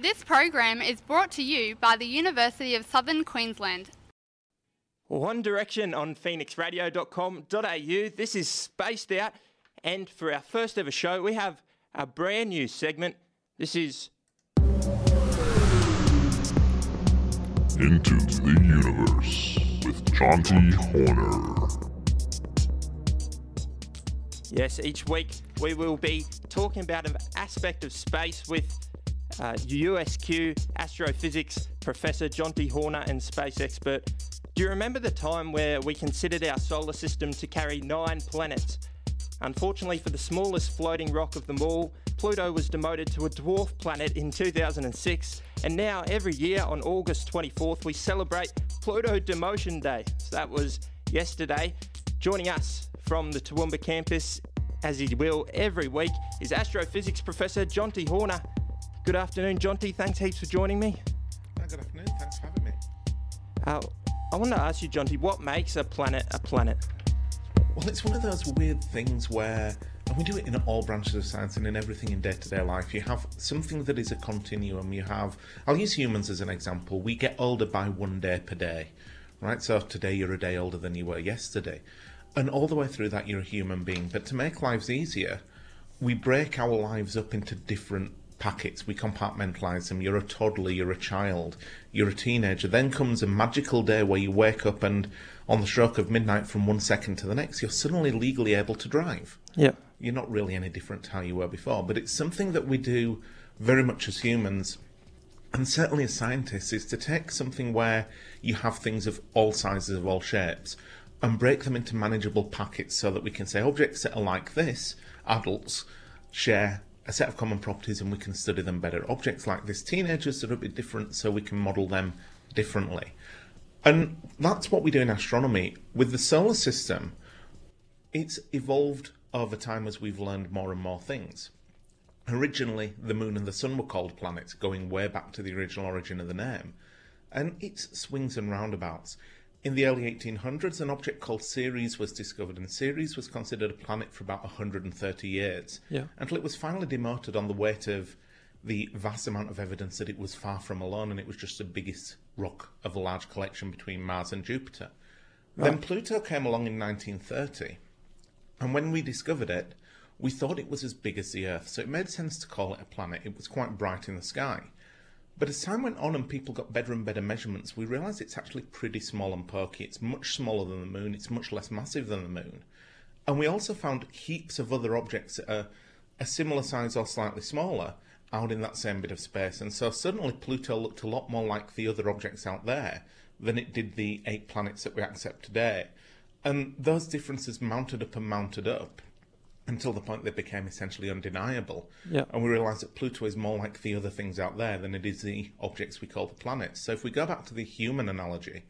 This program is brought to you by the University of Southern Queensland. One Direction on phoenixradio.com.au. This is Spaced Out, and for our first ever show, we have a brand new segment. This is Into the Universe with Jonti Horner. Yes, each week we will be talking about an aspect of space with uh, USQ astrophysics professor Jonti Horner and space expert. Do you remember the time where we considered our solar system to carry nine planets? Unfortunately, for the smallest floating rock of them all, Pluto was demoted to a dwarf planet in 2006, and now every year on August 24th we celebrate Pluto Demotion Day. So that was yesterday. Joining us from the Toowoomba campus, as he will every week, is astrophysics professor Jonti Horner. Good afternoon, Jonti. Thanks heaps for joining me. Oh, good afternoon. Thanks for having me. Uh, I want to ask you, Jonti, what makes a planet a planet? Well, it's one of those weird things where, and we do it in all branches of science and in everything in day to day life, you have something that is a continuum. You have, I'll use humans as an example. We get older by one day per day, right? So today you're a day older than you were yesterday. And all the way through that, you're a human being. But to make lives easier, we break our lives up into different packets. We compartmentalize them. You're a toddler, you're a child, you're a teenager. Then comes a magical day where you wake up and on the stroke of midnight from one second to the next, you're suddenly legally able to drive. Yeah. You're not really any different to how you were before, but it's something that we do very much as humans and certainly as scientists is to take something where you have things of all sizes of all shapes and break them into manageable packets so that we can say objects that are like this adults share a set of common properties and we can study them better objects like this teenagers that are a bit different so we can model them differently and that's what we do in astronomy with the solar system it's evolved over time as we've learned more and more things Originally, the moon and the sun were called planets, going way back to the original origin of the name. And it's swings and roundabouts. In the early 1800s, an object called Ceres was discovered, and Ceres was considered a planet for about 130 years. Yeah. Until it was finally demoted on the weight of the vast amount of evidence that it was far from alone, and it was just the biggest rock of a large collection between Mars and Jupiter. Then Pluto came along in 1930, and when we discovered it, we thought it was as big as the Earth, so it made sense to call it a planet. It was quite bright in the sky. But as time went on and people got better and better measurements, we realised it's actually pretty small and pokey. It's much smaller than the Moon, it's much less massive than the Moon. And we also found heaps of other objects that are a similar size or slightly smaller out in that same bit of space. And so suddenly Pluto looked a lot more like the other objects out there than it did the eight planets that we accept today. And those differences mounted up and mounted up until the point they became essentially undeniable. Yeah. And we realised that Pluto is more like the other things out there than it is the objects we call the planets. So if we go back to the human analogy,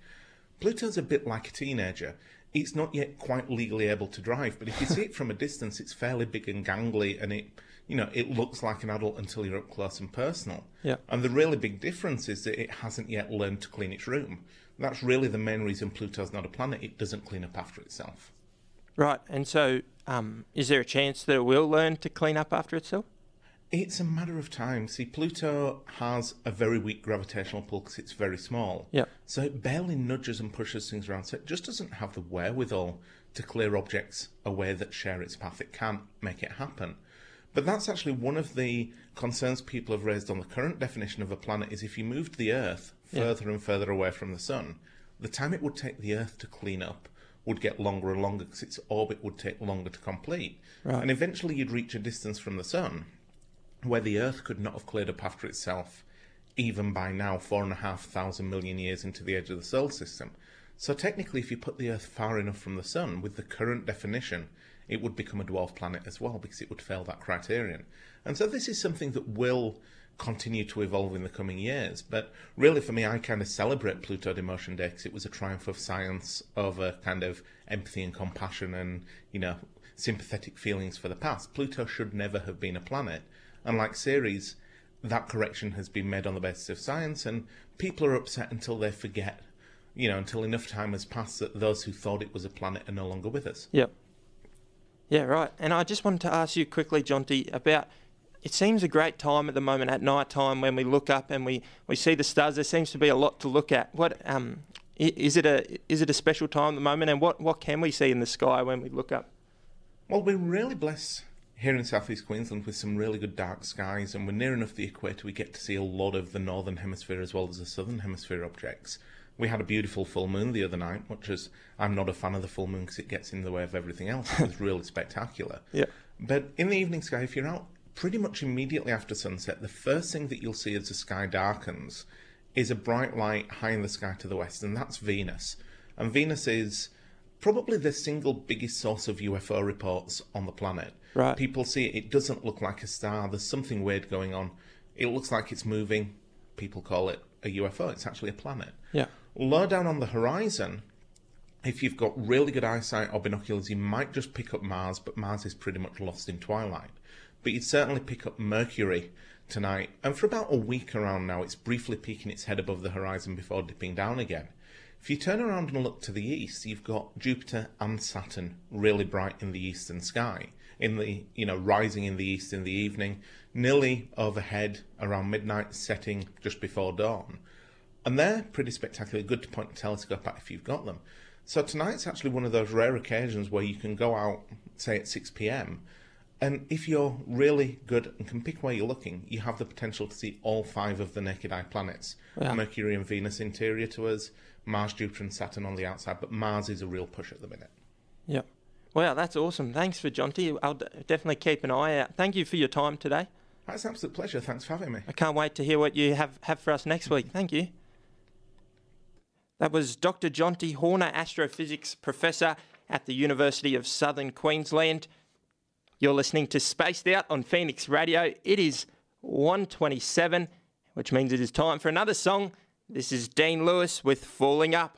Pluto's a bit like a teenager. It's not yet quite legally able to drive, but if you see it from a distance, it's fairly big and gangly, and it, you know, it looks like an adult until you're up close and personal. Yeah. And the really big difference is that it hasn't yet learned to clean its room. That's really the main reason Pluto's not a planet. It doesn't clean up after itself. Right, and so um, is there a chance that it will learn to clean up after itself? It's a matter of time. See, Pluto has a very weak gravitational pull because it's very small. Yeah. So it barely nudges and pushes things around. So it just doesn't have the wherewithal to clear objects away that share its path. It can't make it happen. But that's actually one of the concerns people have raised on the current definition of a planet is if you moved the Earth Yeah. further and further away from the Sun, the time it would take the Earth to clean up would get longer and longer because its orbit would take longer to complete. Right. And eventually you'd reach a distance from the Sun where the Earth could not have cleared up after itself, even by now, four and a half thousand million years into the edge of the solar system. So technically, if you put the Earth far enough from the Sun, with the current definition, it would become a dwarf planet as well because it would fail that criterion. And so this is something that will continue to evolve in the coming years. But really, for me, I kind of celebrate Pluto Demotion Day because it was a triumph of science over kind of empathy and compassion and, you know, sympathetic feelings for the past. Pluto should never have been a planet. And like Ceres, that correction has been made on the basis of science, and people are upset until they forget, you know, until enough time has passed that those who thought it was a planet are no longer with us. Yep. Yeah, right. And I just wanted to ask you quickly, Jonti, about it seems a great time at the moment at night time when we look up and we, we see the stars. There seems to be a lot to look at. What um, is it a is it a special time at the moment? And what, what can we see in the sky when we look up? Well, we're really blessed here in southeast Queensland with some really good dark skies, and we're near enough the equator we get to see a lot of the northern hemisphere as well as the southern hemisphere objects. We had a beautiful full moon the other night, which is I'm not a fan of the full moon because it gets in the way of everything else. It was really spectacular. Yeah. But in the evening sky, if you're out pretty much immediately after sunset, the first thing that you'll see as the sky darkens is a bright light high in the sky to the west, and that's Venus. And Venus is probably the single biggest source of UFO reports on the planet. Right. People see it, it doesn't look like a star, there's something weird going on. It looks like it's moving. People call it a UFO, it's actually a planet. Yeah. Low down on the horizon, if you've got really good eyesight or binoculars, you might just pick up Mars, but Mars is pretty much lost in twilight. But you'd certainly pick up Mercury tonight, and for about a week around now, it's briefly peeking its head above the horizon before dipping down again. If you turn around and look to the east, you've got Jupiter and Saturn really bright in the eastern sky. In the you know, rising in the east in the evening, nearly overhead around midnight, setting just before dawn. And they're pretty spectacular, good to point a telescope at if you've got them. So tonight's actually one of those rare occasions where you can go out, say at 6 pm, and if you're really good and can pick where you're looking, you have the potential to see all five of the naked eye planets Yeah. Mercury and Venus interior to us, Mars, Jupiter, and Saturn on the outside. But Mars is a real push at the minute. Yeah. Wow, that's awesome. Thanks for Jonti. I'll definitely keep an eye out. Thank you for your time today. That's an absolute pleasure. Thanks for having me. I can't wait to hear what you have, have for us next week. Thank you. That was Dr. Jonti Horner, astrophysics professor at the University of Southern Queensland. You're listening to Spaced Out on Phoenix Radio. It is 127, which means it is time for another song. This is Dean Lewis with Falling Up.